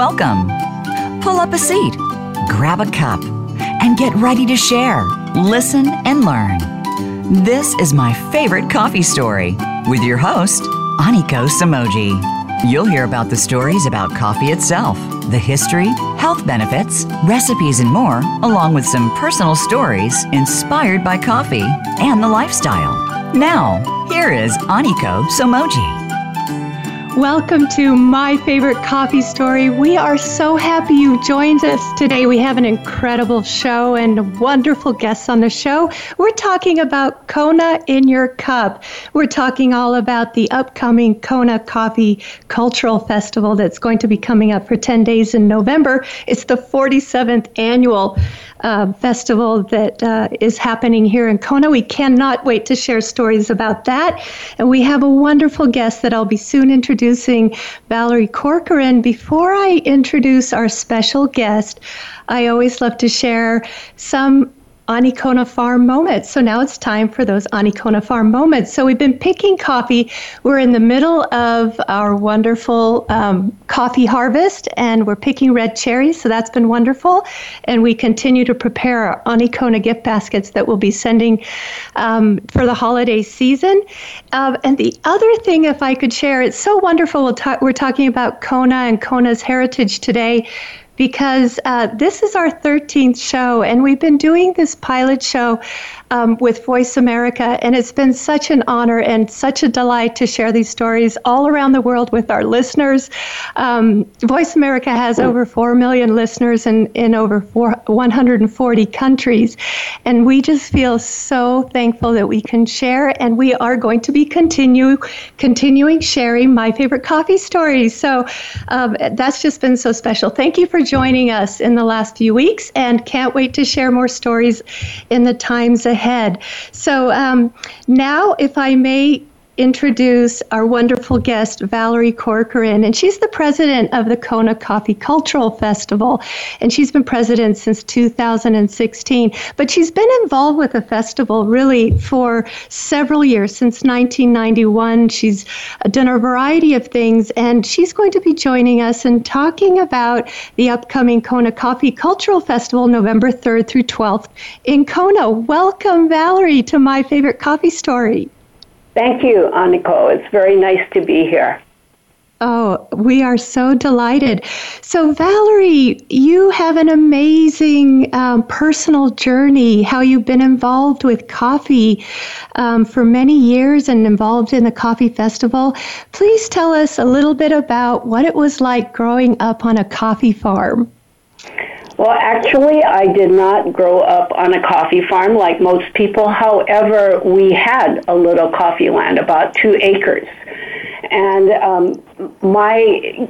Welcome. Pull up a seat, grab a cup, and get ready to share, listen, and learn. This is my favorite coffee story with your host, Aniko Samoji. You'll hear about the stories about coffee itself, the history, health benefits, recipes, and more, along with some personal stories inspired by coffee and the lifestyle. Now, here is Aniko Somoji. Welcome to my favorite coffee story. We are so happy you joined us today. We have an incredible show and wonderful guests on the show. We're talking about Kona in your cup. We're talking all about the upcoming Kona Coffee Cultural Festival that's going to be coming up for 10 days in November. It's the 47th annual uh, festival that uh, is happening here in Kona. We cannot wait to share stories about that. And we have a wonderful guest that I'll be soon introducing, Valerie Corcoran. Before I introduce our special guest, I always love to share some Anikona Farm moments. So now it's time for those Anikona Farm moments. So we've been picking coffee. We're in the middle of our wonderful um, coffee harvest and we're picking red cherries. So that's been wonderful. And we continue to prepare our Anikona gift baskets that we'll be sending um, for the holiday season. Uh, and the other thing, if I could share, it's so wonderful. we we we're talking about Kona and Kona's heritage today because uh, this is our 13th show, and we've been doing this pilot show um, with Voice America, and it's been such an honor and such a delight to share these stories all around the world with our listeners. Um, Voice America has over 4 million listeners in, in over four, 140 countries, and we just feel so thankful that we can share, and we are going to be continue continuing sharing my favorite coffee stories. So um, that's just been so special. Thank you for joining us in the last few weeks, and can't wait to share more stories in the times ahead ahead. So um, now, if I may introduce our wonderful guest, Valerie Corcoran, and she's the president of the Kona Coffee Cultural Festival, and she's been president since 2016. But she's been involved with the festival really for several years, since 1991. She's done a variety of things, and she's going to be joining us and talking about the upcoming Kona Coffee Cultural Festival, November 3rd through 12th in Kona. Welcome, Valerie, to my favorite coffee story. Thank you, Aniko. It's very nice to be here. Oh, we are so delighted. So, Valerie, you have an amazing um, personal journey, how you've been involved with coffee um, for many years and involved in the Coffee Festival. Please tell us a little bit about what it was like growing up on a coffee farm. Well, actually, I did not grow up on a coffee farm like most people. However, we had a little coffee land, about two acres. And um, my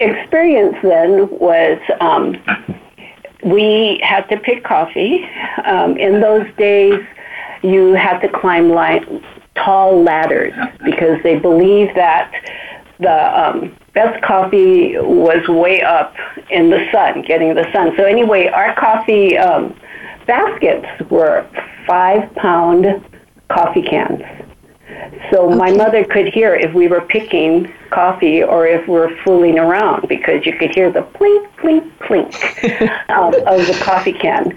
experience then was um, we had to pick coffee. Um, in those days, you had to climb line, tall ladders because they believed that the um, best coffee was way up in the sun, getting the sun. So anyway, our coffee um, baskets were five pound coffee cans. So okay. my mother could hear if we were picking coffee or if we're fooling around because you could hear the plink, plink, plink um, of the coffee can.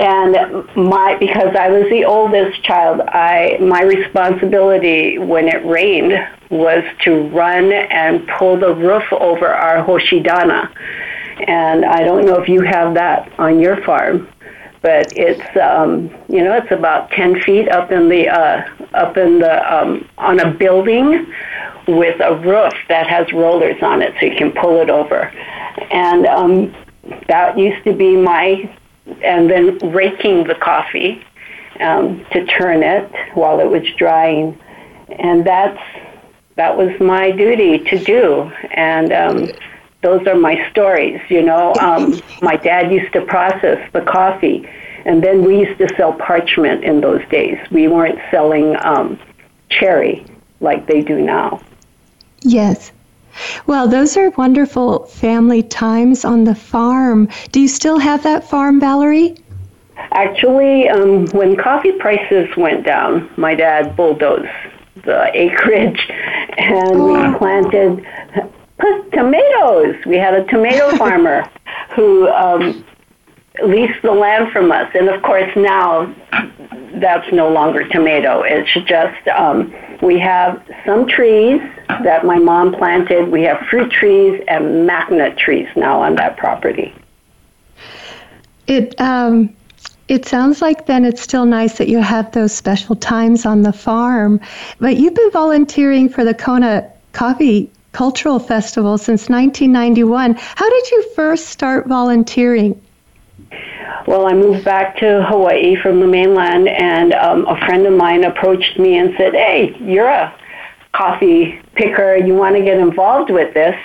And my because I was the oldest child, I my responsibility when it rained was to run and pull the roof over our hoshidana. And I don't know if you have that on your farm, but it's um, you know it's about ten feet up in the uh, up in the um, on a building with a roof that has rollers on it, so you can pull it over. And um, that used to be my and then raking the coffee um, to turn it while it was drying, and that's that was my duty to do. And um, those are my stories. You know, um, my dad used to process the coffee, and then we used to sell parchment in those days. We weren't selling um, cherry like they do now. Yes. Well, those are wonderful family times on the farm. Do you still have that farm, Valerie? Actually, um, when coffee prices went down, my dad bulldozed the acreage and we planted tomatoes. We had a tomato farmer who um, leased the land from us, and of course now that's no longer tomato. It's just um, we have some trees that my mom planted. We have fruit trees and magnet trees now on that property. It um, it sounds like then it's still nice that you have those special times on the farm, but you've been volunteering for the Kona Coffee Cultural Festival since 1991. How did you first start volunteering? Well, I moved back to Hawaii from the mainland, and um, a friend of mine approached me and said, Hey, you're a coffee picker. You want to get involved with this?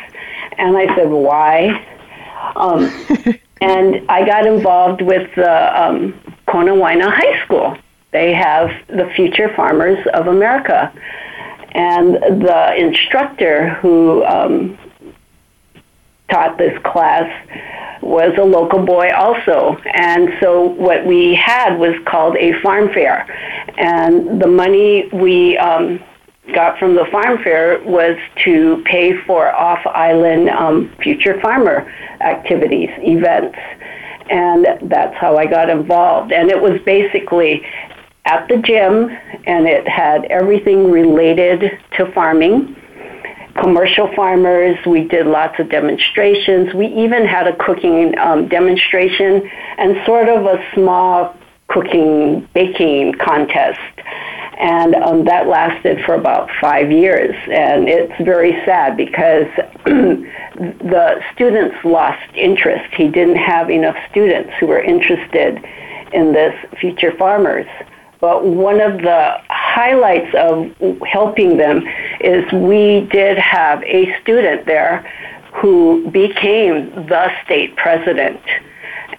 And I said, Why? Um, and I got involved with the um, Konawaena High School. They have the Future Farmers of America. And the instructor who um, taught this class was a local boy also. And so what we had was called a farm fair. And the money we um, got from the farm fair was to pay for off island um, future farmer activities, events. And that's how I got involved. And it was basically at the gym, and it had everything related to farming commercial farmers. We did lots of demonstrations. We even had a cooking um, demonstration and sort of a small cooking baking contest. And um, that lasted for about five years. And it's very sad because the students lost interest. He didn't have enough students who were interested in this future farmers. But one of the highlights of helping them is we did have a student there who became the state president.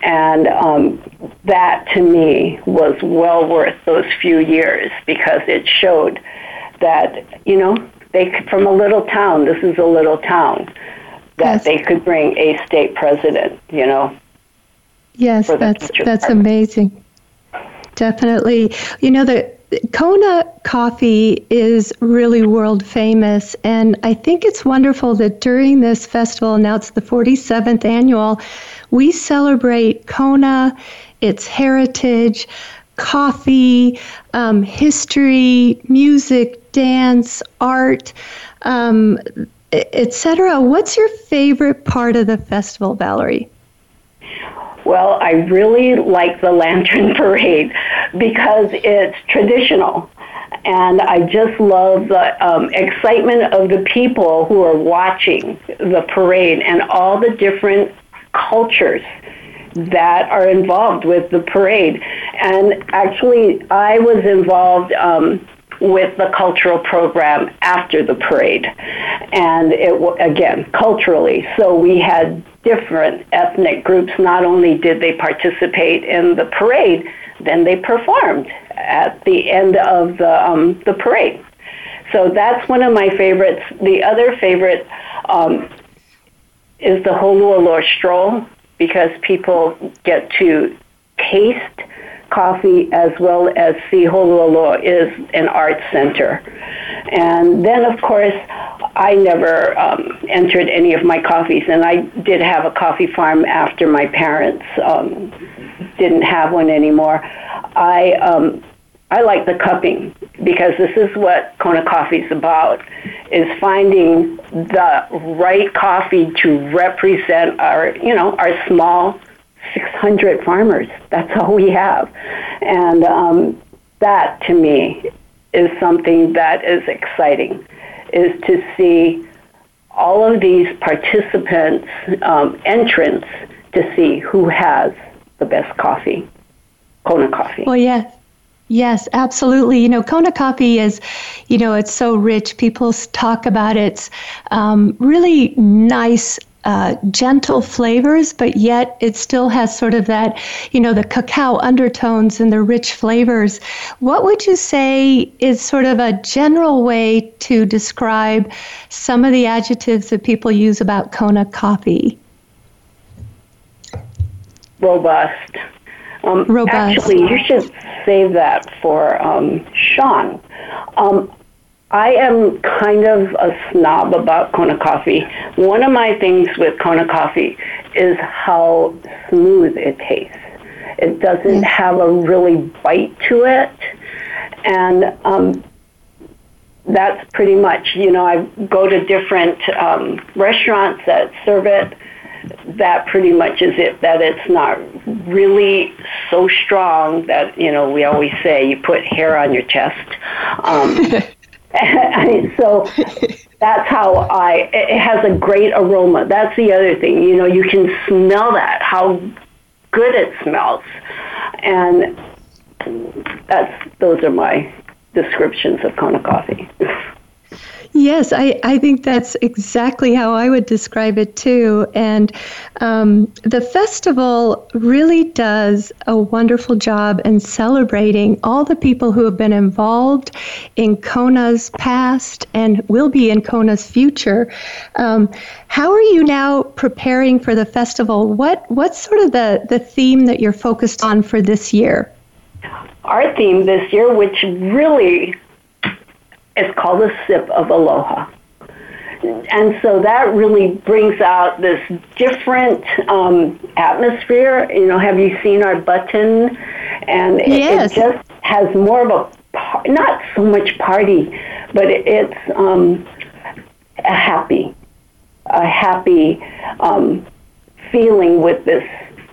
And um, that to me was well worth those few years because it showed that, you know, they from a little town, this is a little town, that yes. they could bring a state president, you know. Yes, that's that's amazing. Definitely. You know, the Kona coffee is really world famous, and I think it's wonderful that during this festival, now it's the 47th annual, we celebrate Kona, its heritage, coffee, um, history, music, dance, art, um, etc. What's your favorite part of the festival, Valerie? Well, I really like the Lantern Parade because it's traditional. And I just love the um, excitement of the people who are watching the parade and all the different cultures that are involved with the parade. And actually, I was involved um, with the cultural program after the parade. And it, again, culturally. So we had different ethnic groups. Not only did they participate in the parade, then they performed at the end of the, um, the parade. So that's one of my favorites. The other favorite um, is the Holualoa stroll because people get to taste coffee as well as see Holualoa is an art center. And then, of course, I never um, entered any of my coffees, and I did have a coffee farm after my parents um, didn't have one anymore. I um, I like the cupping because this is what Kona Coffee is about: is finding the right coffee to represent our, you know, our small 600 farmers. That's all we have, and um, that to me is something that is exciting is to see all of these participants' um, entrance to see who has the best coffee, Kona coffee. Well, yes. Yes, absolutely. You know, Kona coffee is, you know, it's so rich. People talk about its um, really nice uh, gentle flavors, but yet it still has sort of that, you know, the cacao undertones and the rich flavors. What would you say is sort of a general way to describe some of the adjectives that people use about Kona coffee? Robust. Um, Robust. Actually, you should save that for um, Sean. Um, I am kind of a snob about Kona coffee. One of my things with Kona coffee is how smooth it tastes. It doesn't have a really bite to it. And um, that's pretty much, you know, I go to different um, restaurants that serve it. That pretty much is it, that it's not really so strong that, you know, we always say you put hair on your chest. Um, so that's how I, it has a great aroma. That's the other thing, you know, you can smell that, how good it smells. And that's, those are my descriptions of Kona coffee. Yes, I, I think that's exactly how I would describe it too. And um, the festival really does a wonderful job in celebrating all the people who have been involved in Kona's past and will be in Kona's future. Um, how are you now preparing for the festival? What What's sort of the, the theme that you're focused on for this year? Our theme this year, which really it's called a sip of aloha. And so that really brings out this different um, atmosphere. You know, have you seen our button? And it, yes. it just has more of a, par- not so much party, but it's um, a happy, a happy um, feeling with this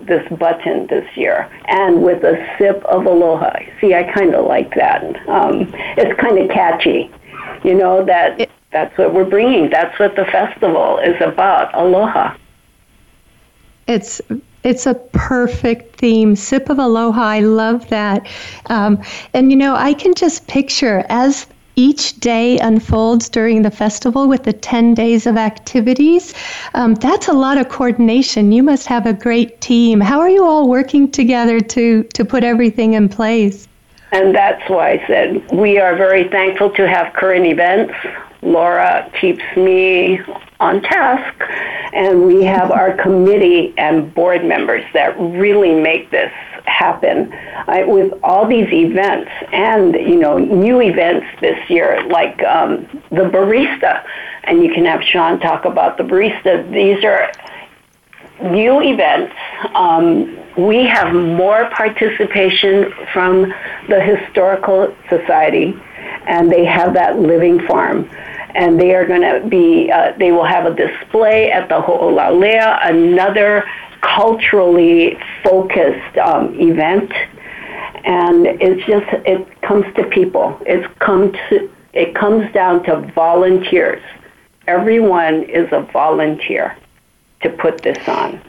this button this year and with a sip of aloha. See, I kind of like that. Um, it's kind of catchy, you know, that it, that's what we're bringing. That's what the festival is about, aloha. It's it's a perfect theme. Sip of Aloha. I love that. Um, and you know, I can just picture as each day unfolds during the festival with the 10 days of activities. Um, that's a lot of coordination. You must have a great team. How are you all working together to, to put everything in place? And that's why I said we are very thankful to have current events. Laura keeps me on task, and we have our committee and board members that really make this happen with all these events and you know new events this year like um, the barista. And you can have Sean talk about the barista. These are new events. Um, we have more participation from the historical society and they have that living farm and they are going to be uh, they will have a display at the ho'olaulea another culturally focused um, event, and it's just it comes to people. It's come to it comes down to volunteers. Everyone is a volunteer to put this on.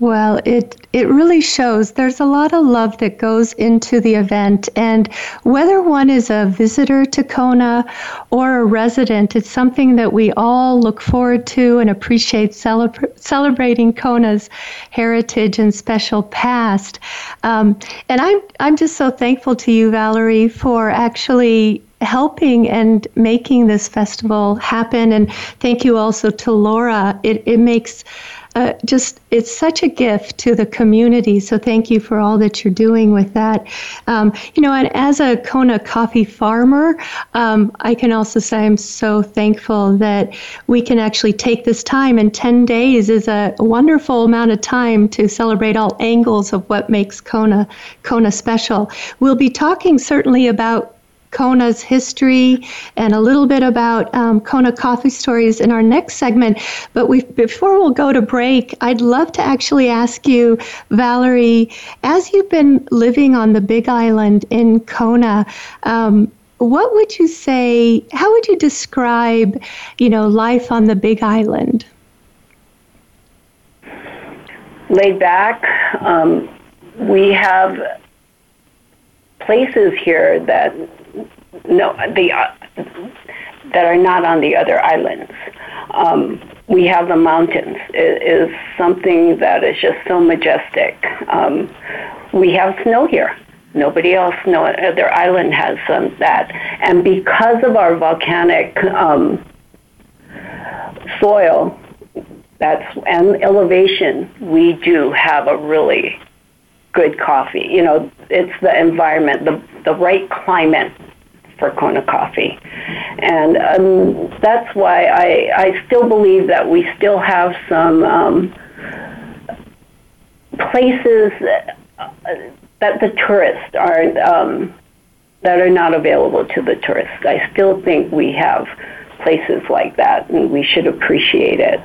Well, it it really shows there's a lot of love that goes into the event and whether one is a visitor to Kona or a resident, it's something that we all look forward to and appreciate celebra- celebrating Kona's heritage and special past. Um, and I'm I'm just so thankful to you, Valerie, for actually helping and making this festival happen. And thank you also to Laura. It, it makes uh, just it's such a gift to the community. So thank you for all that you're doing with that. Um, you know, and as a Kona coffee farmer, um, I can also say I'm so thankful that we can actually take this time. And 10 days is a wonderful amount of time to celebrate all angles of what makes Kona Kona special. We'll be talking certainly about Kona's history and a little bit about um, Kona coffee stories in our next segment. But we, before we'll go to break, I'd love to actually ask you, Valerie, as you've been living on the Big Island in Kona, um, what would you say? How would you describe, you know, life on the Big Island? Laid back. Um, we have places here that no the uh, that are not on the other islands. Um, we have the mountains. It is something that is just so majestic. Um, we have snow here. Nobody else, no other island has um, that. And because of our volcanic um, soil, that's and elevation, we do have a really good coffee. You know, it's the environment, the the right climate for Kona coffee. And um, that's why I, I still believe that we still have some um, places that, uh, that the tourists aren't, um, that are not available to the tourists. I still think we have places like that and we should appreciate it.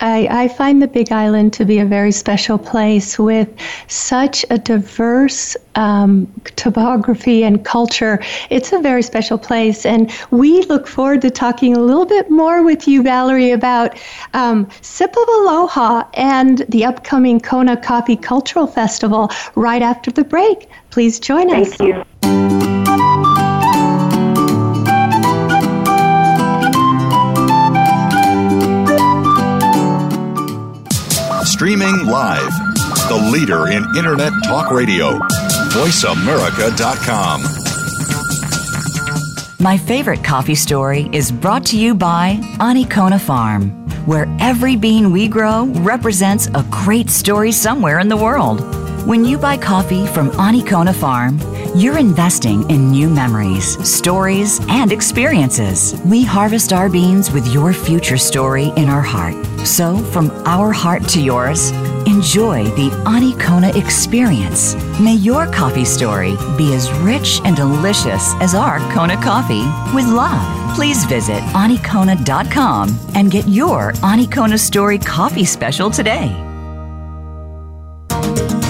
I, I, find the Big Island to be a very special place with such a diverse um, topography and culture. It's a very special place, and we look forward to talking a little bit more with you, Valerie, about um, Sip of Aloha and the upcoming Kona Coffee Cultural Festival right after the break. Please join us. Thank you. Streaming live. The leader in Internet talk radio. VoiceAmerica.com. My favorite coffee story is brought to you by Anikona Farm, where every bean we grow represents a great story somewhere in the world. When you buy coffee from Anikona Farm, you're investing in new memories, stories, and experiences. We harvest our beans with your future story in our heart. So, from our heart to yours, enjoy the Anikona experience. May your coffee story be as rich and delicious as our Kona coffee with love. Please visit anikona.com and get your Anikona Story coffee special today.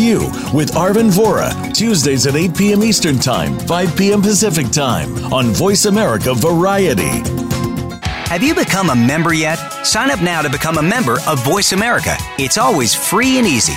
You with Arvin Vora, Tuesdays at 8 p.m. Eastern Time, 5 p.m. Pacific Time on Voice America Variety. Have you become a member yet? Sign up now to become a member of Voice America. It's always free and easy.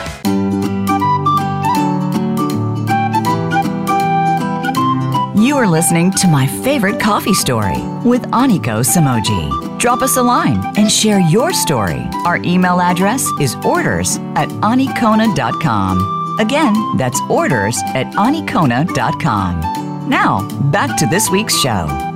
You are listening to My Favorite Coffee Story with Aniko Samoji. Drop us a line and share your story. Our email address is orders at anikona.com. Again, that's orders at anikona.com. Now, back to this week's show.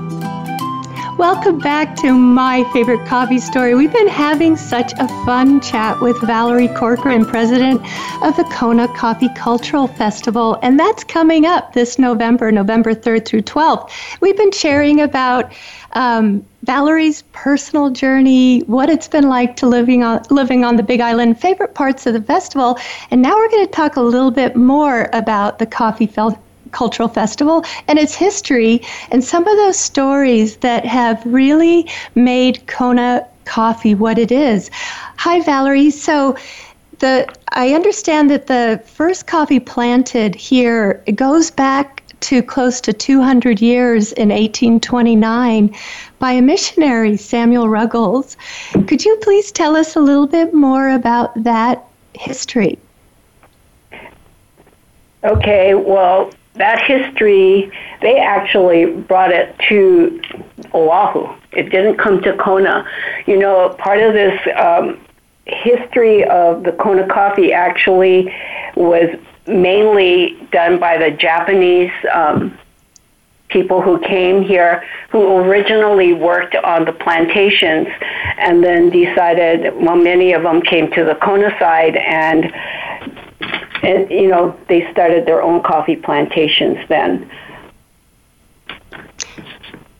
Welcome back to my favorite coffee story. We've been having such a fun chat with Valerie Corcoran, president of the Kona Coffee Cultural Festival, and that's coming up this November, November 3rd through 12th. We've been sharing about um, Valerie's personal journey, what it's been like to living on living on the Big Island, favorite parts of the festival, and now we're going to talk a little bit more about the coffee fel- Cultural Festival and its history and some of those stories that have really made Kona coffee what it is. Hi, Valerie. So, the I understand that the first coffee planted here goes back to close to 200 years in 1829 by a missionary, Samuel Ruggles. Could you please tell us a little bit more about that history? Okay, well, that history, they actually brought it to Oahu. It didn't come to Kona. You know, part of this um, history of the Kona coffee actually was mainly done by the Japanese um, people who came here who originally worked on the plantations and then decided, well, many of them came to the Kona side and and you know they started their own coffee plantations then.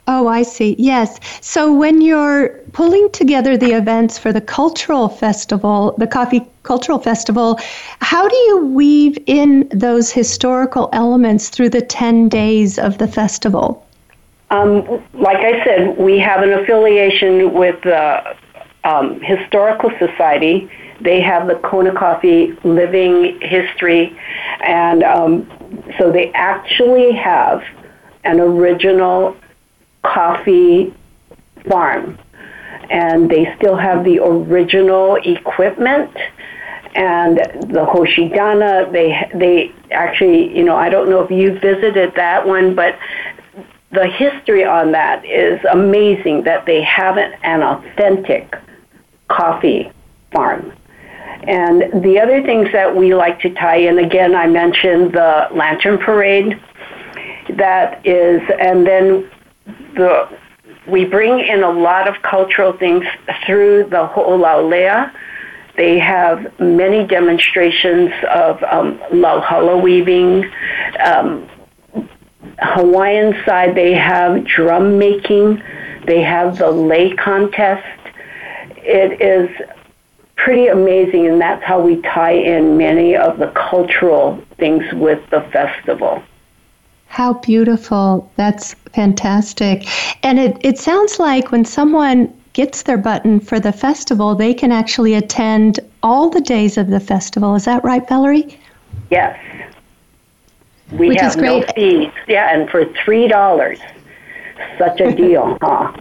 Oh, I see. Yes. So when you're pulling together the events for the cultural festival, the Coffee Cultural Festival, how do you weave in those historical elements through the 10 days of the festival? Um, like I said, we have an affiliation with the um, Historical Society. They have the Kona Coffee Living History, and um, so they actually have an original coffee farm, and they still have the original equipment and the Hoshidana. They they actually, you know, I don't know if you visited that one, but the history on that is amazing. That they have an authentic coffee farm. And the other things that we like to tie in, again, I mentioned the Lantern Parade. That is, and then the we bring in a lot of cultural things through the Ho'olaulea they have many demonstrations of um, lauhala weaving. Um, Hawaiian side, they have drum making. They have the lei contest. It is pretty amazing, and that's how we tie in many of the cultural things with the festival. How beautiful. That's fantastic. And it, it sounds like when someone gets their button for the festival, they can actually attend all the days of the festival. Is that right, Valerie? Yes. We Which have is great. no fees. Yeah, and for three dollars. Such a deal, huh?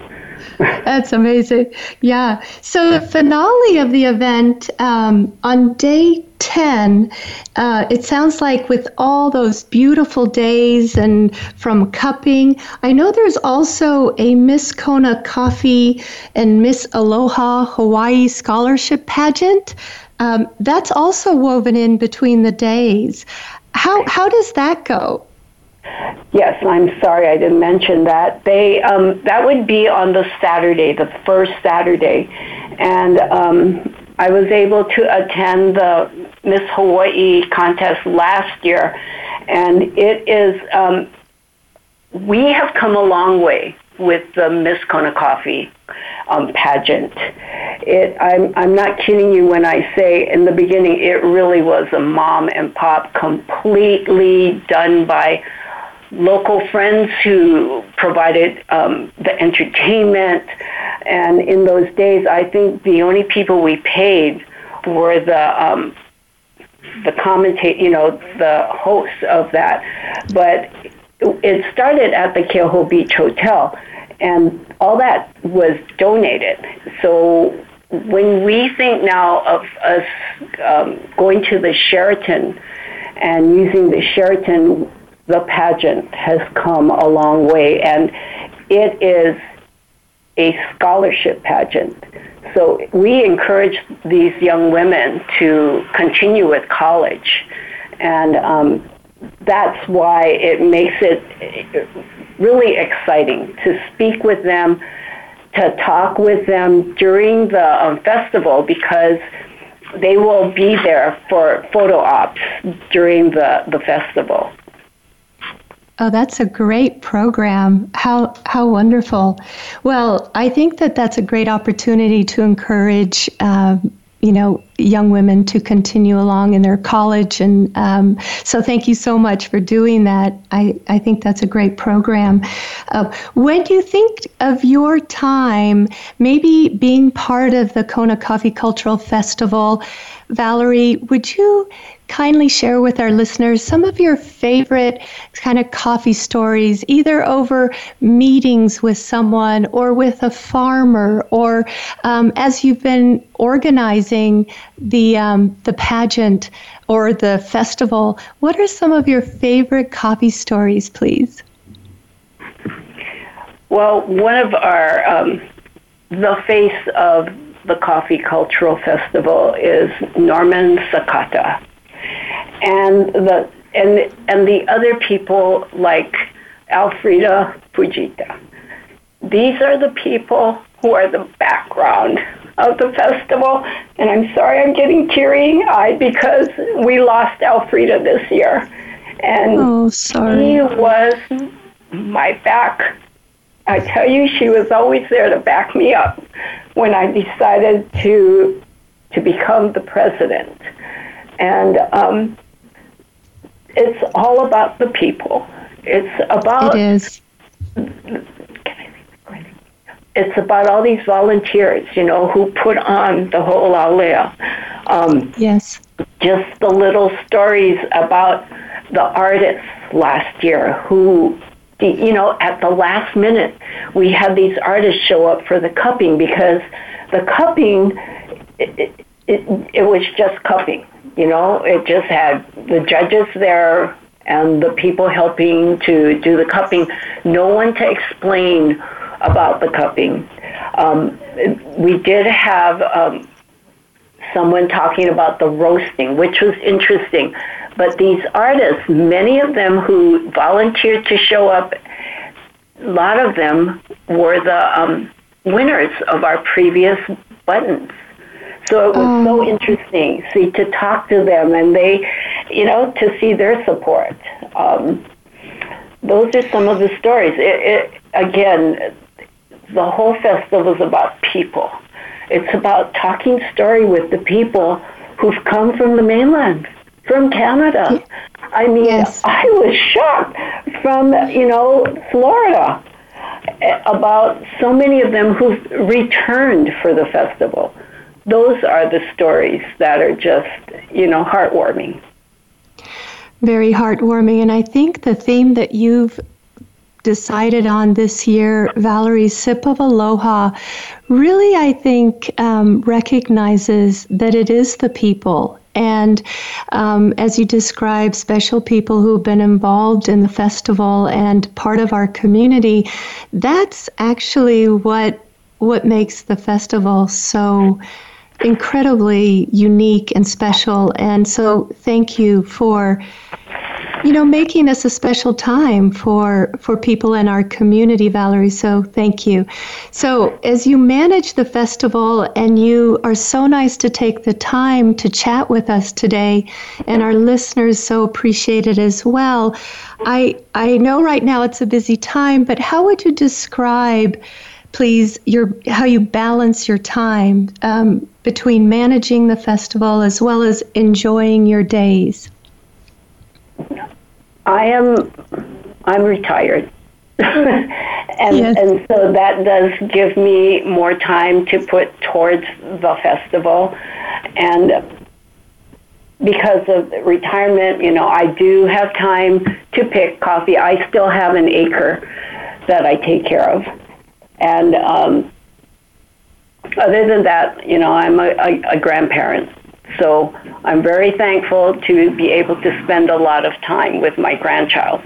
That's amazing. Yeah. So the finale of the event um, on day 10, uh, it sounds like with all those beautiful days and from cupping, I know there's also a Miss Kona Coffee and Miss Aloha Hawaii Scholarship Pageant. Um, that's also woven in between the days. How, how does that go? Yes, I'm sorry I didn't mention that. They um, that would be on the Saturday, the first Saturday, and um, I was able to attend the Miss Hawaii contest last year, and it is um, we have come a long way with the Miss Kona Coffee um, pageant. It, I'm, I'm not kidding you when I say in the beginning it really was a mom and pop, completely done by local friends who provided um, the entertainment. And in those days, I think the only people we paid were the um, the commentate, you know, the hosts of that. But it started at the Keauhou Beach Hotel, and all that was donated. So when we think now of us um, going to the Sheraton and using the Sheraton the pageant has come a long way, and it is a scholarship pageant. So we encourage these young women to continue with college, and um, that's why it makes it really exciting to speak with them, to talk with them during the um, festival because they will be there for photo ops during the, the festival. Oh, that's a great program. How how wonderful. Well, I think that that's a great opportunity to encourage. Um, you know, young women to continue along in their college. And um, so, thank you so much for doing that. I, I think that's a great program. Uh, when you think of your time, maybe being part of the Kona Coffee Cultural Festival, Valerie, would you kindly share with our listeners some of your favorite kind of coffee stories, either over meetings with someone or with a farmer, or um, as you've been organizing the um, the pageant or the festival? What are some of your favorite coffee stories, please? Well, one of our um, the face of the Coffee Cultural Festival is Norman Sakata and the and and the other people like Alfreda Fujita. These are the people who are the background of the festival. And I'm sorry I'm getting teary eyed because we lost Alfreda this year. And oh, sorry. he was my back. I tell you, she was always there to back me up when I decided to to become the president. And um, it's all about the people. It's about. It is. it's about all these volunteers, you know, who put on the Ho'olaulea. Um, yes. Just the little stories about the artists last year who, you know, at the last minute, we had these artists show up for the cupping because the cupping, it, it, was just cupping, you know, it just had the judges there and the people helping to do the cupping, no one to explain about the cupping. Um, we did have um, someone talking about the roasting, which was interesting. But these artists, many of them who volunteered to show up, a lot of them were the um, winners of our previous buttons. So it was oh. so interesting, see, to talk to them and they, you know, to see their support. Um, those are some of the stories. It, it, again, the whole festival is about people. It's about talking story with the people who've come from the mainland, from Canada. I mean, yes. I was shocked from, you know, Florida eh, about so many of them who've returned for the festival. Those are the stories that are just, you know, heartwarming. Very heartwarming. And I think the theme that you've decided on this year, Valerie Sip of Aloha, really, I think, um, recognizes that it is the people. And um, as you describe, special people who've been involved in the festival and part of our community, that's actually what what makes the festival so incredibly unique and special. And so, thank you for you know, making this a special time for for people in our community, Valerie. So thank you. So as you manage the festival, and you are so nice to take the time to chat with us today, and our listeners so appreciate it as well. I I know right now it's a busy time, but how would you describe? please your how you balance your time um, between managing the festival as well as enjoying your days I am I'm retired. and yes. and so that does give me more time to put towards the festival and because of retirement, you know, I do have time to pick coffee. I still have an acre that I take care of. And um, other than that, you know, I'm a, a, a grandparent. So I'm very thankful to be able to spend a lot of time with my grandchild.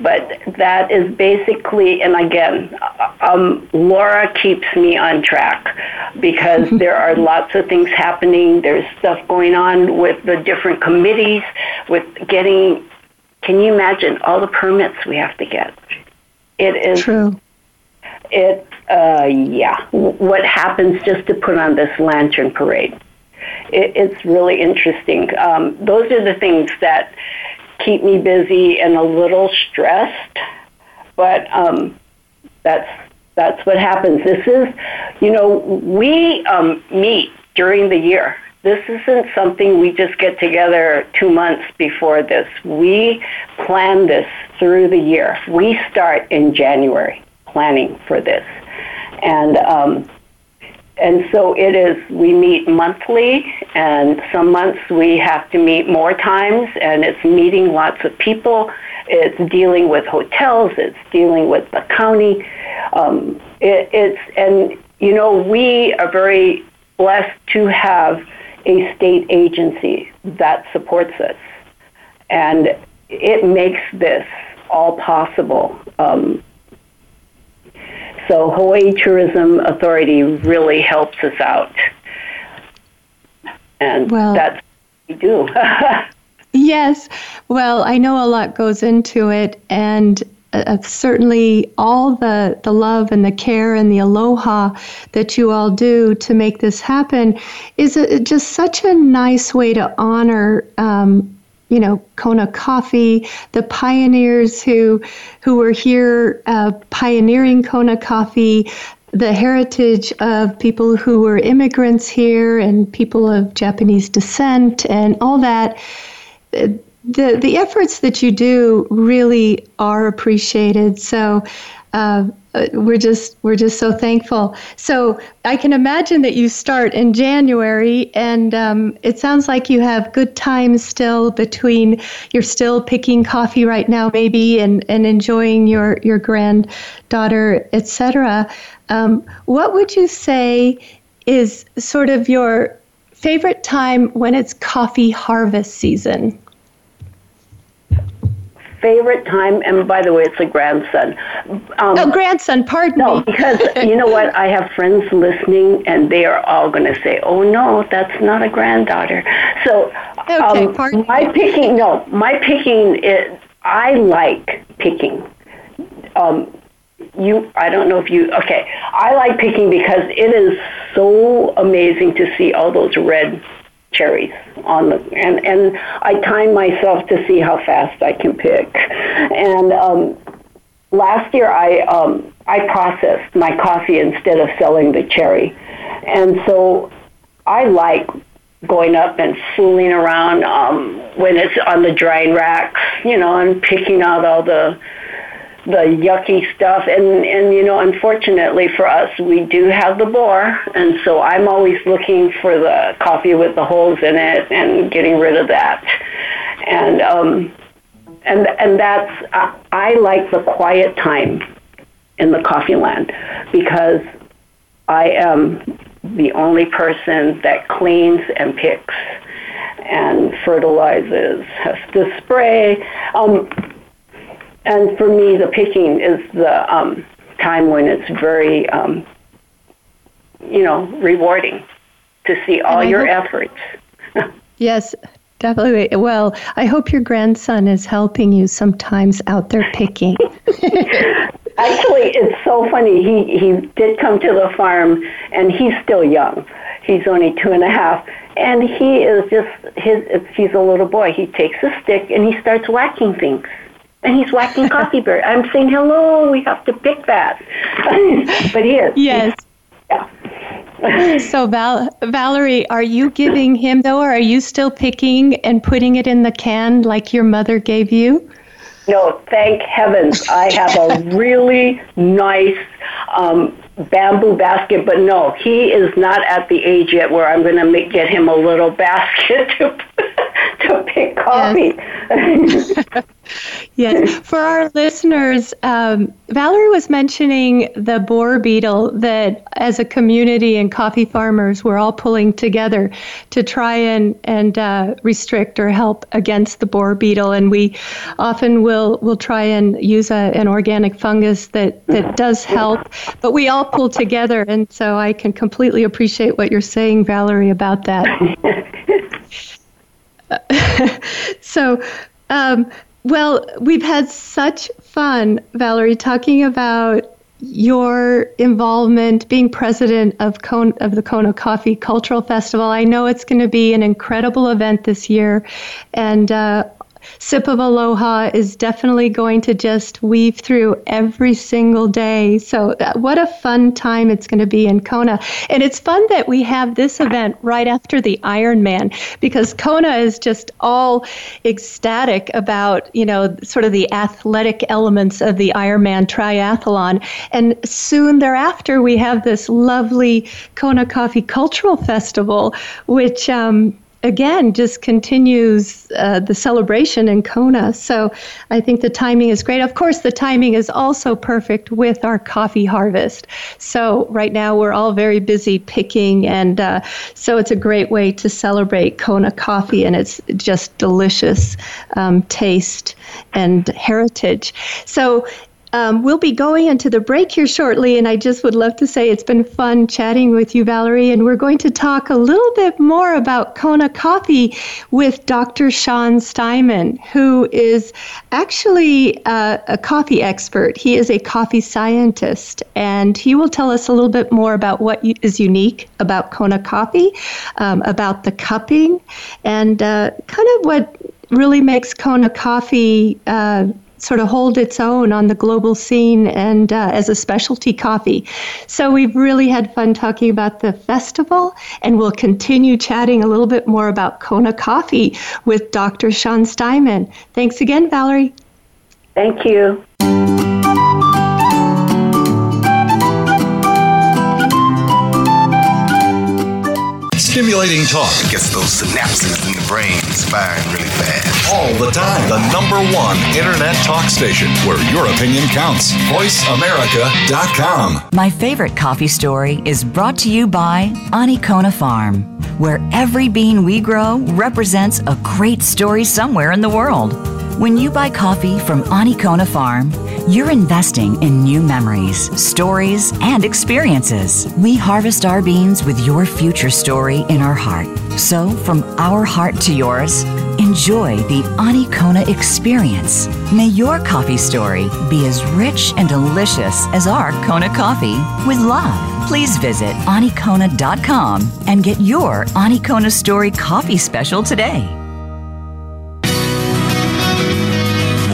But that is basically, and again, um, Laura keeps me on track because there are lots of things happening. There's stuff going on with the different committees, with getting, can you imagine all the permits we have to get? It is. True. It, uh, yeah. What happens just to put on this lantern parade? it, it's really interesting. Um, those are the things that keep me busy and a little stressed, but um, that's that's what happens. This is, you know, we um, meet during the year. This isn't something we just get together two months before this. We plan this through the year. We start in January planning for this. And um, and so it is, we meet monthly, and some months we have to meet more times, and it's meeting lots of people. It's dealing with hotels, it's dealing with the county. Um, it, it's, and you know, we are very blessed to have a state agency that supports us. And it makes this all possible. Um, so Hawaii Tourism Authority really helps us out. And well, that's what we do. yes. Well, I know a lot goes into it, and uh, certainly all the, the love and the care and the aloha that you all do to make this happen is a, just such a nice way to honor um, you know Kona Coffee, the pioneers who who were here uh, pioneering Kona Coffee, the heritage of people who were immigrants here and people of Japanese descent and all that. The the efforts that you do really are appreciated. So. Uh, we're just we're just so thankful. So I can imagine that you start in January, and um, it sounds like you have good times still between. You're still picking coffee right now, maybe, and and enjoying your your granddaughter, etc. Um, what would you say is sort of your favorite time when it's coffee harvest season? Favorite time, and by the way, it's a grandson. Um, oh, grandson, pardon no, me. because you know what? I have friends listening, and they are all going to say, "Oh no, that's not a granddaughter." So, okay, um, pardon my picking, no, my picking is I like picking. Um, you, I don't know if you. Okay, I like picking because it is so amazing to see all those red cherries on the and and I time myself to see how fast I can pick. And um, last year I um, I processed my coffee instead of selling the cherry, and so I like going up and fooling around um, when it's on the drying racks, you know, and picking out all the the yucky stuff. And and you know unfortunately for us we do have the borer and so I'm always looking for the coffee with the holes in it and getting rid of that. And um and and that's I, I like the quiet time in the coffee land because I am the only person that cleans and picks and fertilizes, has to spray. Um, and for me, the picking is the um, time when it's very, um, you know, rewarding to see all your hope, efforts. yes, definitely. Well, I hope your grandson is helping you sometimes out there picking. Actually, it's so funny. He he did come to the farm, and he's still young. He's only two and a half, and he is just his. He's a little boy. He takes a stick and he starts whacking things and he's whacking coffee bird. I'm saying, hello, we have to pick that. but he is. Yes. Yeah. so, Val- Valerie, are you giving him, though, or are you still picking and putting it in the can like your mother gave you? No, thank heavens. I have a really nice um, bamboo basket, but no, he is not at the age yet where I'm going to get him a little basket to to pick coffee. Yes. yes. For our listeners, um, Valerie was mentioning the borer beetle that as a community and coffee farmers, we're all pulling together to try and, and uh, restrict or help against the borer beetle. And we often will, will try and use a, an organic fungus that, that does help, but we all pull together. And so I can completely appreciate what you're saying, Valerie, about that. so, um, well, we've had such fun, Valerie, talking about your involvement being president of Kona, of the Kona Coffee Cultural Festival. I know it's going to be an incredible event this year, and uh, Sip of Aloha is definitely going to just weave through every single day. So, uh, what a fun time it's going to be in Kona. And it's fun that we have this event right after the Ironman because Kona is just all ecstatic about, you know, sort of the athletic elements of the Ironman triathlon. And soon thereafter, we have this lovely Kona Coffee Cultural Festival, which, um, again just continues uh, the celebration in Kona. So I think the timing is great. Of course, the timing is also perfect with our coffee harvest. So right now we're all very busy picking, and uh, so it's a great way to celebrate Kona coffee and its just delicious um, taste and heritage. So um, we'll be going into the break here shortly, and I just would love to say it's been fun chatting with you, Valerie. And we're going to talk a little bit more about Kona Coffee with Dr. Shawn Steiman, who is actually uh, a coffee expert. He is a coffee scientist, and he will tell us a little bit more about what is unique about Kona Coffee, um, about the cupping, and uh, kind of what really makes Kona Coffee. Uh, sort of hold its own on the global scene and uh, as a specialty coffee. So we've really had fun talking about the festival, and we'll continue chatting a little bit more about Kona Coffee with Dr. Shawn Steiman. Thanks again, Valerie. Thank you. Stimulating talk. It gets those synapses in the brain firing really fast. All the time. The number one internet talk station where your opinion counts. VoiceAmerica.com. My favorite coffee story is brought to you by Anikona Farm, where every bean we grow represents a great story somewhere in the world. When you buy coffee from Anikona Farm, you're investing in new memories, stories, and experiences. We harvest our beans with your future story in our heart. So, from our heart to yours, enjoy the Anikona experience. May your coffee story be as rich and delicious as our Kona coffee with love. Please visit anikona.com and get your Anikona Story coffee special today.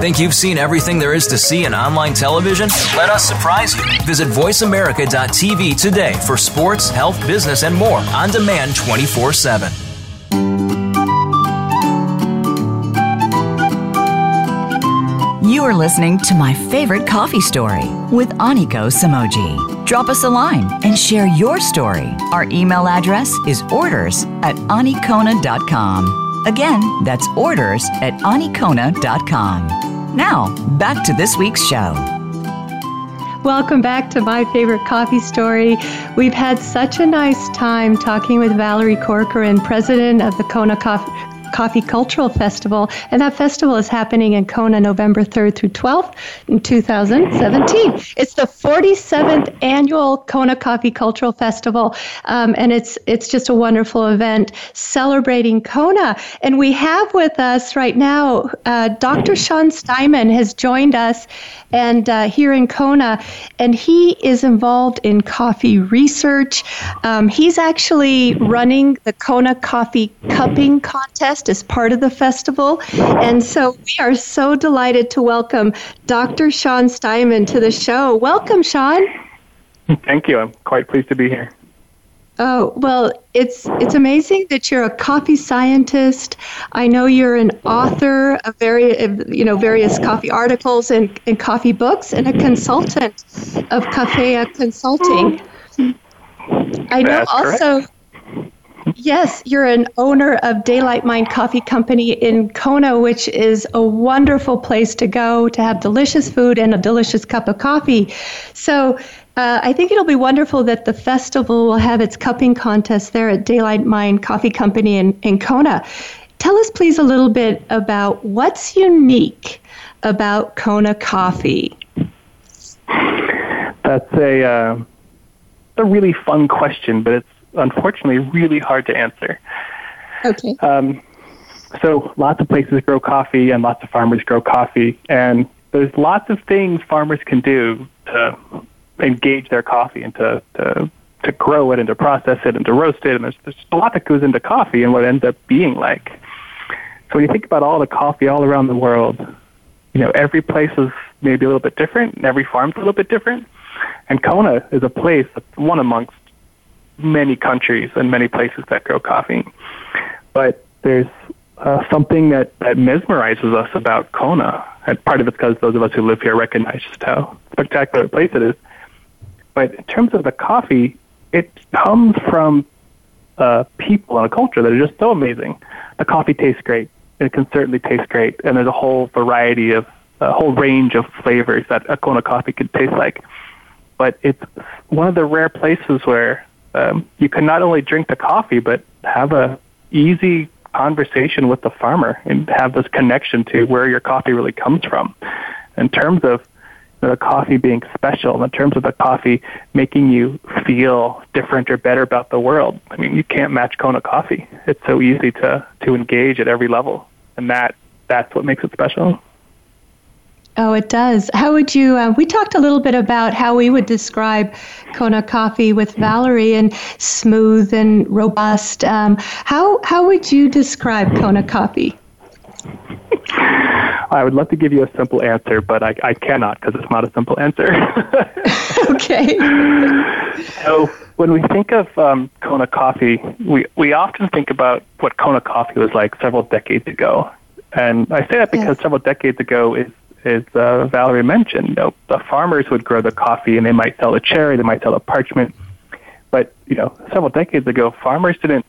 Think you've seen everything there is to see in online television? Let us surprise you. Visit VoiceAmerica.tv today for sports, health, business, and more on demand 24 7. You are listening to My Favorite Coffee Story with Aniko Samoji. Drop us a line and share your story. Our email address is orders at anikona.com. Again, that's orders at anikona.com. Now, back to this week's show. Welcome back to my favorite coffee story. We've had such a nice time talking with Valerie Corcoran, president of the Kona Coffee Coffee Cultural Festival, and that festival is happening in Kona November 3rd through 12th in 2017. It's the 47th annual Kona Coffee Cultural Festival, um, and it's it's just a wonderful event celebrating Kona. And we have with us right now uh, Dr. Shawn Steiman has joined us, and uh, here in Kona, and he is involved in coffee research. Um, he's actually running the Kona Coffee Cupping Contest as part of the festival. And so we are so delighted to welcome Dr. Shawn Steiman to the show. Welcome, Shawn. Thank you. I'm quite pleased to be here. Oh, well, it's it's amazing that you're a coffee scientist. I know you're an author of very you know various coffee articles and, and coffee books and a consultant of Coffea Consulting. I know That's also correct. Yes, you're an owner of Daylight Mind Coffee Company in Kona, which is a wonderful place to go to have delicious food and a delicious cup of coffee. So uh, I think it'll be wonderful that the festival will have its cupping contest there at Daylight Mind Coffee Company in, in Kona. Tell us, please, a little bit about what's unique about Kona coffee. That's a uh, a really fun question, but it's unfortunately really hard to answer. Okay. Um, so lots of places grow coffee, and lots of farmers grow coffee, and there's lots of things farmers can do to engage their coffee and to, to to grow it and to process it and to roast it. And there's, there's a lot that goes into coffee and what it ends up being like. So when you think about all the coffee all around the world, you know, every place is maybe a little bit different and every farm's a little bit different. And Kona is a place that's one amongst many countries and many places that grow coffee. But there's uh, something that, that mesmerizes us about Kona. And part of it's because those of us who live here recognize just how spectacular a place it is. But in terms of the coffee, it comes from uh, people and a culture that are just so amazing. The coffee tastes great. It can certainly taste great, and there's a whole variety of a whole range of flavors that a Kona coffee could taste like. But it's one of the rare places where um, you can not only drink the coffee, but have a easy conversation with the farmer and have this connection to where your coffee really comes from. In terms of the coffee being special, in terms of the coffee making you feel different or better about the world. I mean, you can't match Kona coffee. It's so easy to to engage at every level, and that that's what makes it special. Oh, it does. How would you? Uh, we talked a little bit about how we would describe Kona coffee with Valerie, and smooth and robust. Um, how how would you describe Kona coffee? I would love to give you a simple answer, but I, I cannot because it's not a simple answer. okay. so when we think of um, Kona coffee, we, we often think about what Kona coffee was like several decades ago. And I say that because yes. several decades ago is as uh, Valerie mentioned, you know, the farmers would grow the coffee and they might sell a cherry, they might sell a parchment. But, you know, several decades ago, farmers didn't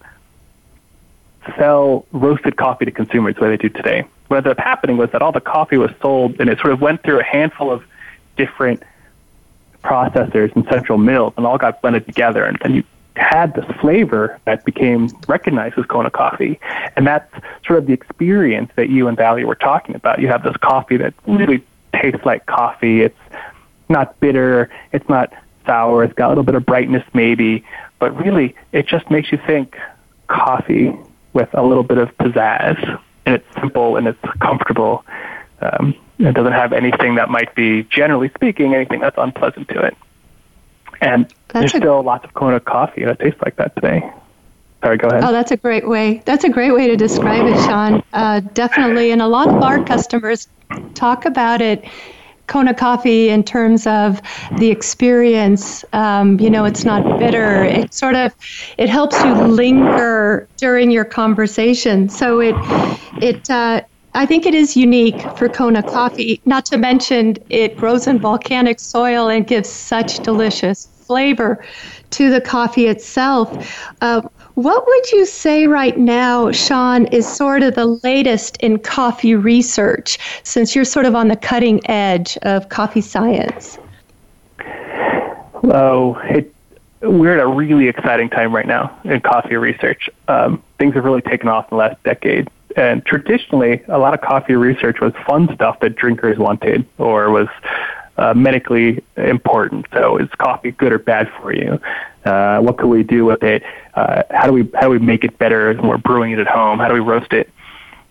sell roasted coffee to consumers the way they do today. What ended up happening was that all the coffee was sold and it sort of went through a handful of different processors and central mills and all got blended together. And then you had this flavor that became recognized as Kona coffee. And that's sort of the experience that you and Valerie were talking about. You have this coffee that really tastes like coffee. It's not bitter. It's not sour. It's got a little bit of brightness maybe. But really, it just makes you think coffee with a little bit of pizzazz. And it's simple and it's comfortable. Um, it doesn't have anything that might be, generally speaking, anything that's unpleasant to it. And that's there's a, still lots of Kona coffee that tastes like that today. Sorry, go ahead. Oh, that's a great way. That's a great way to describe it, Shawn. Uh, definitely, and a lot of our customers talk about it Kona coffee in terms of the experience. Um, you know, it's not bitter. It sort of it helps you linger during your conversation. So it it uh, I think it is unique for Kona coffee. Not to mention it grows in volcanic soil and gives such delicious flavor to the coffee itself. Uh, what would you say right now, Shawn, is sort of the latest in coffee research since you're sort of on the cutting edge of coffee science? Oh, it, we're at a really exciting time right now in coffee research. Um, things have really taken off in the last decade. And traditionally, a lot of coffee research was fun stuff that drinkers wanted or was uh, medically important. So is coffee good or bad for you? Uh, what can we do with it? Uh, how do we how do we make it better when we're brewing it at home? How do we roast it?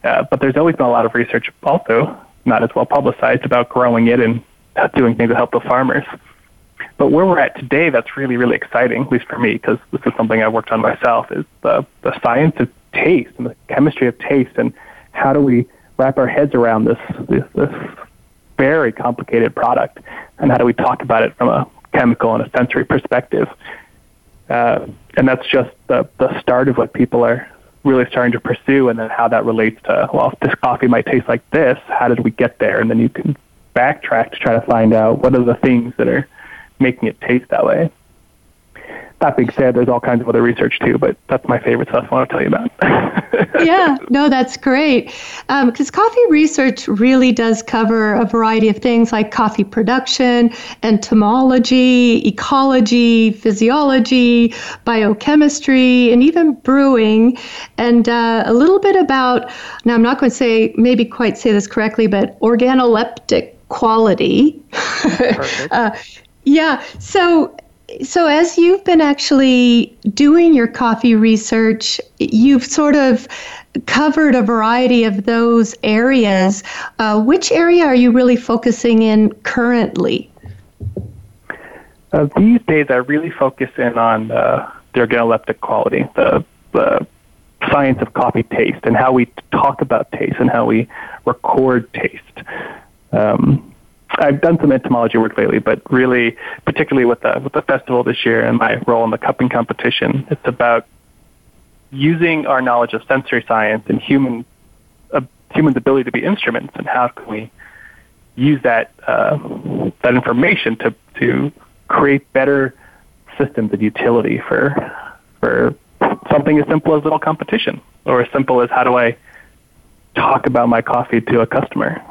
Uh, but there's always been a lot of research, also not as well publicized, about growing it and doing things to help the farmers. But where we're at today, that's really really exciting, at least for me, because this is something I've worked on myself. Is the the science of taste and the chemistry of taste, and how do we wrap our heads around this this, this very complicated product, and how do we talk about it from a chemical and a sensory perspective? Uh, and that's just the, the start of what people are really starting to pursue, and then how that relates to well, if this coffee might taste like this, how did we get there? And then you can backtrack to try to find out what are the things that are making it taste that way that being said, there's all kinds of other research too, but that's my favorite stuff I want to tell you about. yeah, no, that's great. Because um, coffee research really does cover a variety of things like coffee production, entomology, ecology, physiology, biochemistry, and even brewing, and uh, a little bit about, now I'm not going to say, maybe quite say this correctly, but organoleptic quality. uh, yeah, so so, as you've been actually doing your coffee research, you've sort of covered a variety of those areas. Uh, which area are you really focusing in currently? Uh, these days, I really focus in on uh, the organoleptic quality, the, the science of coffee taste, and how we talk about taste and how we record taste. Um, I've done some entomology work lately, but really, particularly with the with the festival this year and my role in the cupping competition, it's about using our knowledge of sensory science and human uh, humans' ability to be instruments, and how can we use that uh, that information to to create better systems of utility for for something as simple as little competition, or as simple as how do I talk about my coffee to a customer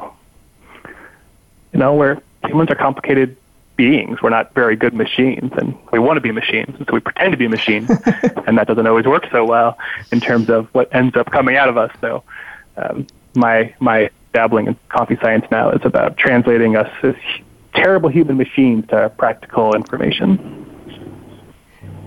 you know, where humans are complicated beings. We're not very good machines, and we want to be machines, and so we pretend to be machines, and that doesn't always work so well in terms of what ends up coming out of us. So, um, my my dabbling in coffee science now is about translating us as terrible human machines to practical information.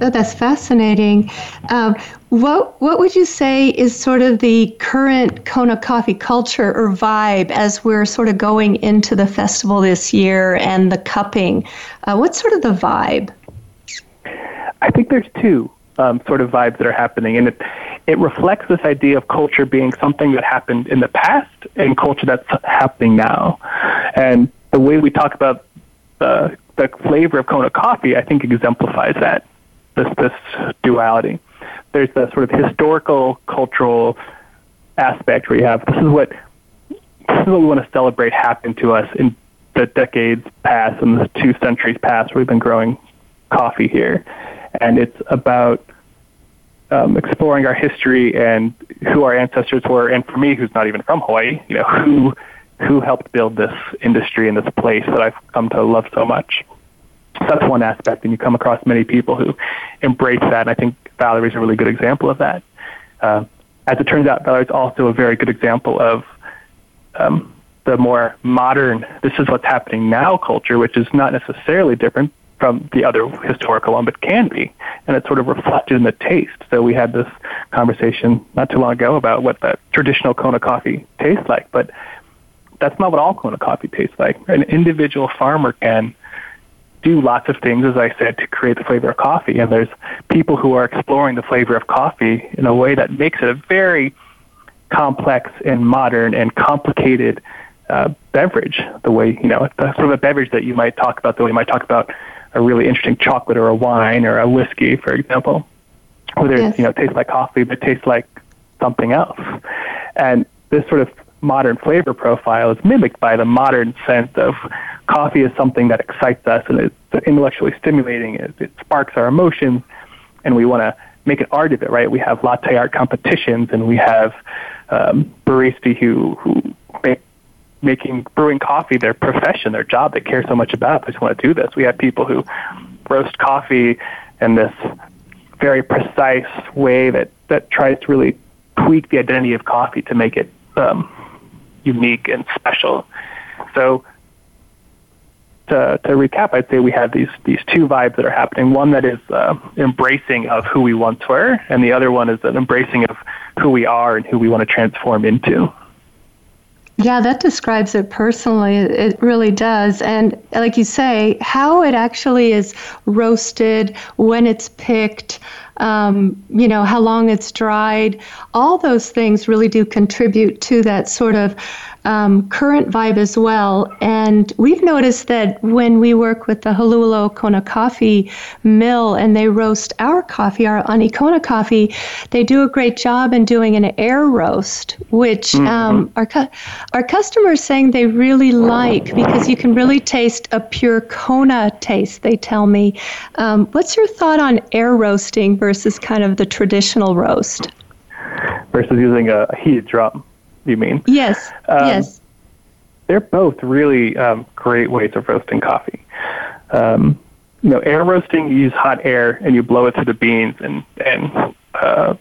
Oh, that's fascinating. Um, what what would you say is sort of the current Kona coffee culture or vibe as we're sort of going into the festival this year and the cupping? Uh, what's sort of the vibe? I think there's two. um, sort of vibes that are happening, and it it reflects this idea of culture being something that happened in the past and culture that's happening now. And the way we talk about the the flavor of Kona coffee, I think exemplifies that this this duality. There's the sort of historical cultural aspect where you have this is what this is what we want to celebrate happened to us in the decades past and the two centuries past. We've been growing coffee here, and it's about um, exploring our history and who our ancestors were. And for me, who's not even from Hawaii, you know, who who helped build this industry and this place that I've come to love so much. That's one aspect, and you come across many people who embrace that. And I think Valerie's a really good example of that. Uh, as it turns out, Valerie's also a very good example of um, the more modern, this is what's happening now culture, which is not necessarily different from the other historical one, but can be. And it's sort of reflected in the taste. So we had this conversation not too long ago about what the traditional Kona coffee tastes like, but that's not what all Kona coffee tastes like. An individual farmer can do lots of things, as I said, to create the flavor of coffee. And there's people who are exploring the flavor of coffee in a way that makes it a very complex and modern and complicated uh, beverage. The way you know, the sort of a beverage that you might talk about, the way you might talk about a really interesting chocolate or a wine or a whiskey, for example, whether yes. you know tastes like coffee but tastes like something else. And this sort of modern flavor profile is mimicked by the modern sense of coffee is something that excites us and it's intellectually stimulating. It, it sparks our emotions, and we want to make an art of it, right? We have latte art competitions, and we have um, baristas who who make making brewing coffee their profession, their job. They care so much about. They just want to do this. We have people who roast coffee in this very precise way that that tries to really tweak the identity of coffee to make it um, unique and special. So. To, to recap, I'd say we have these these two vibes that are happening. One that is uh, embracing of who we once were, and the other one is an embracing of who we are and who we want to transform into. Yeah, that describes it personally. It really does. And like you say, how it actually is roasted, when it's picked, um, you know, how long it's dried, all those things really do contribute to that sort of um, current vibe as well. And we've noticed that when we work with the Holualoa Kona Coffee Mill and they roast our coffee, our Ani Kona coffee, they do a great job in doing an air roast, which mm-hmm. um, our, cu- our customers saying they really like because you can really taste a pure Kona taste, they tell me. Um, what's your thought on air roasting versus kind of the traditional roast? Versus using a heated drum you mean? Yes. Um, yes. They're both really um, great ways of roasting coffee. Um, you know, air roasting, you use hot air and you blow it through the beans, and and uh,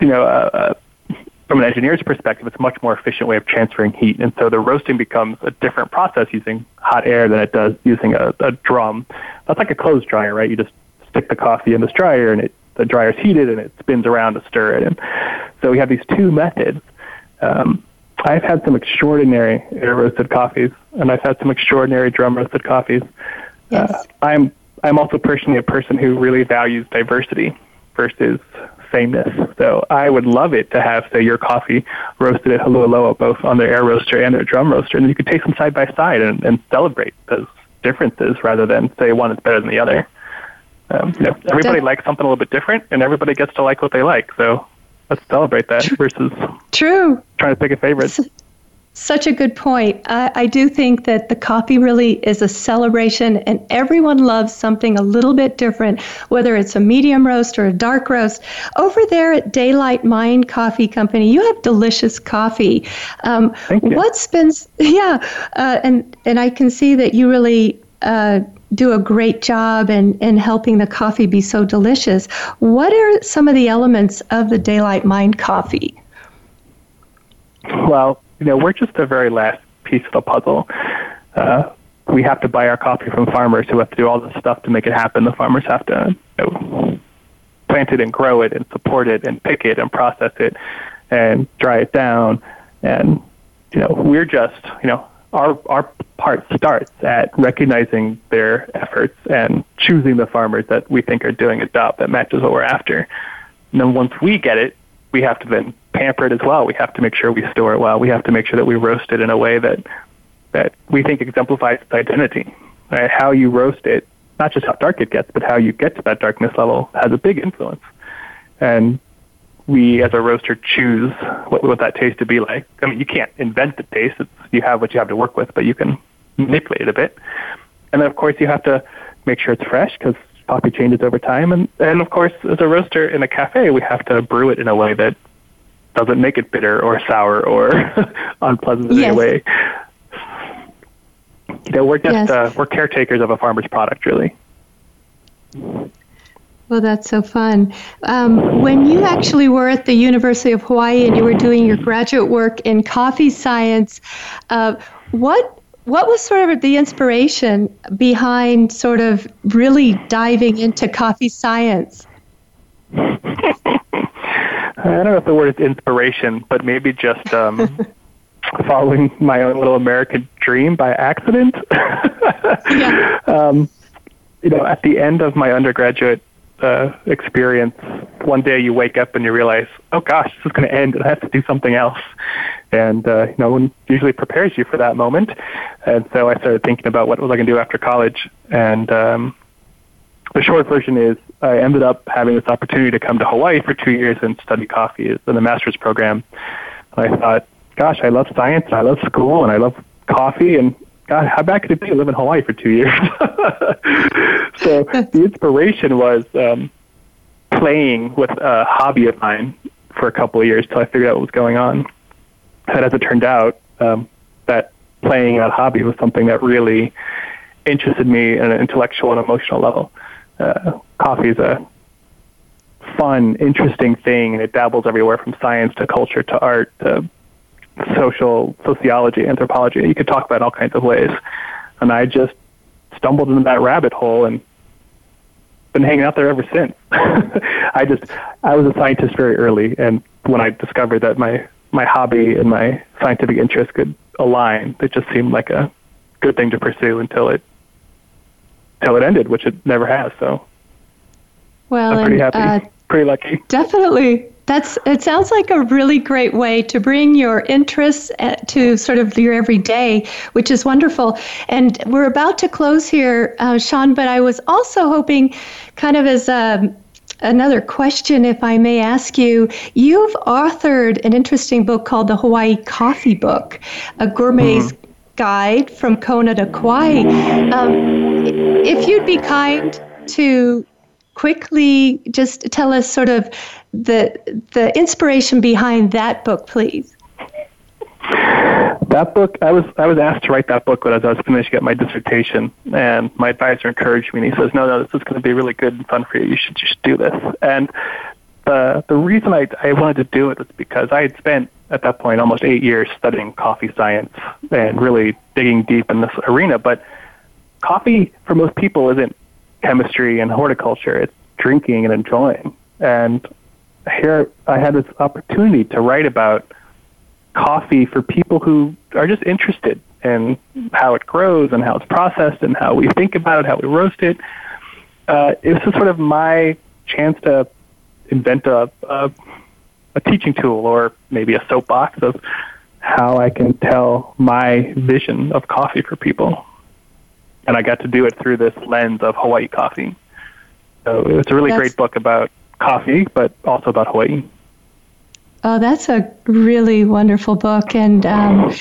you know, uh, uh, from an engineer's perspective, it's a much more efficient way of transferring heat, and so the roasting becomes a different process using hot air than it does using a, a drum. That's like a clothes dryer, right? You just stick the coffee in this dryer, and it the dryer's heated and it spins around to stir it. And so we have these two methods um, I've had some extraordinary air roasted coffees, and I've had some extraordinary drum roasted coffees. Yes. Uh, I'm I'm also personally a person who really values diversity versus sameness. So I would love it to have, say, your coffee roasted at Holualoa, both on their air roaster and their drum roaster, and you could taste them side by side and, and celebrate those differences rather than say one is better than the other. Um, you know, everybody likes something a little bit different, and everybody gets to like what they like. So let's celebrate that versus true trying to pick a favorite. Such a good point. I, I, do think that the coffee really is a celebration, and everyone loves something a little bit different, whether it's a medium roast or a dark roast. Over there at Daylight Mind Coffee Company, you have delicious coffee. Um, Thank you. What's been, yeah, uh, and and I can see that you really uh, do a great job in, in helping the coffee be so delicious. What are some of the elements of the Daylight Mind coffee? Well, you know, we're just the very last piece of the puzzle. Uh, we have to buy our coffee from farmers who have to do all this stuff to make it happen. The farmers have to you know, plant it and grow it and support it and pick it and process it and dry it down. And, you know, we're just, you know, our, our part starts at recognizing their efforts and choosing the farmers that we think are doing a job that matches what we're after. And then once we get it, we have to then pamper it as well. We have to make sure we store it well. We have to make sure that we roast it in a way that that we think exemplifies its identity. Right? How you roast it, not just how dark it gets, but how you get to that darkness level has a big influence. And we, as a roaster, choose what, what that taste to be like. I mean, you can't invent the taste. It's, you have what you have to work with, but you can manipulate it a bit. And then, of course, you have to make sure it's fresh because coffee changes over time. And, and of course, as a roaster in a cafe, we have to brew it in a way that doesn't make it bitter or sour or unpleasant in yes. any way. You know, we're just yes. uh, we're caretakers of a farmer's product, really. Well, that's so fun. Um, when you actually were at the University of Hawaii and you were doing your graduate work in coffee science, uh, what what was sort of the inspiration behind sort of really diving into coffee science? I don't know if the word is inspiration, but maybe just um, following my own little American dream by accident. yeah. um, you know, at the end of my undergraduate uh, experience, one day you wake up and you realize, oh gosh, this is going to end, and I have to do something else. And uh, you know, one usually prepares you for that moment. And so I started thinking about what was I going to do after college. And um, the short version is, I ended up having this opportunity to come to Hawaii for two years and study coffee in the master's program. And I thought, gosh, I love science, and I love school, and I love coffee, and God, how bad could it be to live in Hawaii for two years? so the inspiration was um, playing with a hobby of mine for a couple of years till I figured out what was going on. And as it turned out, um, that playing that hobby was something that really interested me on an intellectual and emotional level. Uh, coffee is a fun, interesting thing, and it dabbles everywhere from science to culture to art to social sociology, anthropology. You could talk about all kinds of ways. And I just stumbled into that rabbit hole and been hanging out there ever since. I just I was a scientist very early and when I discovered that my my hobby and my scientific interest could align, it just seemed like a good thing to pursue until it until it ended, which it never has. So well, I'm pretty and, happy, uh, pretty lucky. Definitely, that's it sounds like a really great way to bring your interests uh, to sort of your everyday, which is wonderful. And we're about to close here, uh, Shawn, but I was also hoping, kind of as a um, another question, if I may ask you. You've authored an interesting book called The Hawaii Coffee Book, a gourmet's mm-hmm. guide from Kona to Kauai. Um, if you'd be kind to quickly just tell us sort of the the inspiration behind that book, please. That book, I was I was asked to write that book as I was finishing up my dissertation, and my advisor encouraged me. and He says, "No, no, this is going to be really good and fun for you. You should just do this." And the the reason I I wanted to do it was because I had spent at that point almost eight years studying coffee science and really digging deep in this arena. But coffee, for most people, isn't chemistry and horticulture. It's drinking and enjoying. And here I had this opportunity to write about coffee for people who are just interested in how it grows and how it's processed and how we think about it, how we roast it. Uh, it was just sort of my chance to invent a, a, a teaching tool or maybe a soapbox of how I can tell my vision of coffee for people. And I got to do it through this lens of Hawaii coffee. So it's a really That's, great book about coffee, but also about Hawaii. Oh, that's a really wonderful book. And um,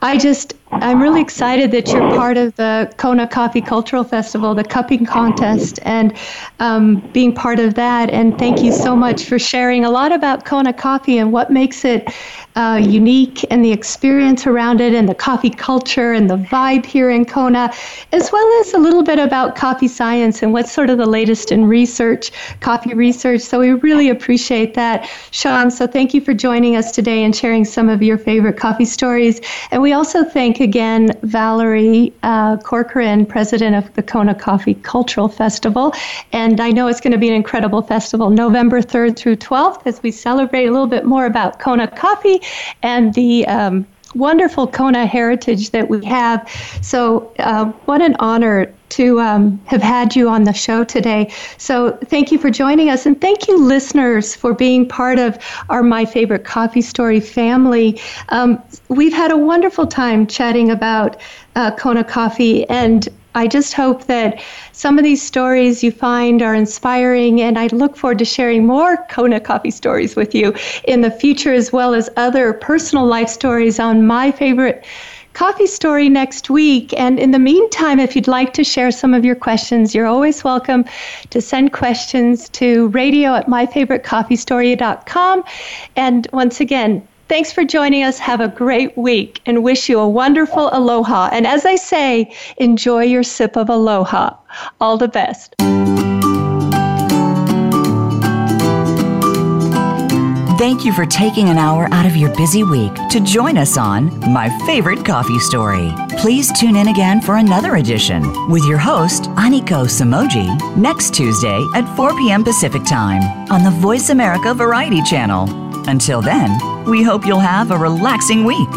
I just, I'm really excited that you're part of the Kona Coffee Cultural Festival, the cupping contest, and um, being part of that. And thank you so much for sharing a lot about Kona coffee and what makes it uh, unique and the experience around it and the coffee culture and the vibe here in Kona, as well as a little bit about coffee science and what's sort of the latest in research, coffee research. So we really appreciate that, Shawn. So thank you for joining us today and sharing some of your favorite coffee stories. And we also thank again Valerie uh, Corcoran, president of the Kona Coffee Cultural Festival. And I know it's going to be an incredible festival, November 3rd through 12th, as we celebrate a little bit more about Kona coffee and the um, wonderful Kona heritage that we have. So, uh, what an honor to um, have had you on the show today. So, thank you for joining us, and thank you, listeners, for being part of our My Favorite Coffee Story family. Um, we've had a wonderful time chatting about uh, Kona coffee, and I just hope that some of these stories you find are inspiring, and I look forward to sharing more Kona coffee stories with you in the future, as well as other personal life stories on my favorite coffee story next week. And in the meantime, if you'd like to share some of your questions, you're always welcome to send questions to radio at myfavoritecoffeestory.com. And once again, Thanks for joining us. Have a great week and wish you a wonderful aloha. And as I say, enjoy your sip of aloha. All the best. Thank you for taking an hour out of your busy week to join us on My Favorite Coffee Story. Please tune in again for another edition with your host, Aniko Samoji, next Tuesday at 4 p.m. Pacific Time on the Voice America Variety Channel. Until then, we hope you'll have a relaxing week.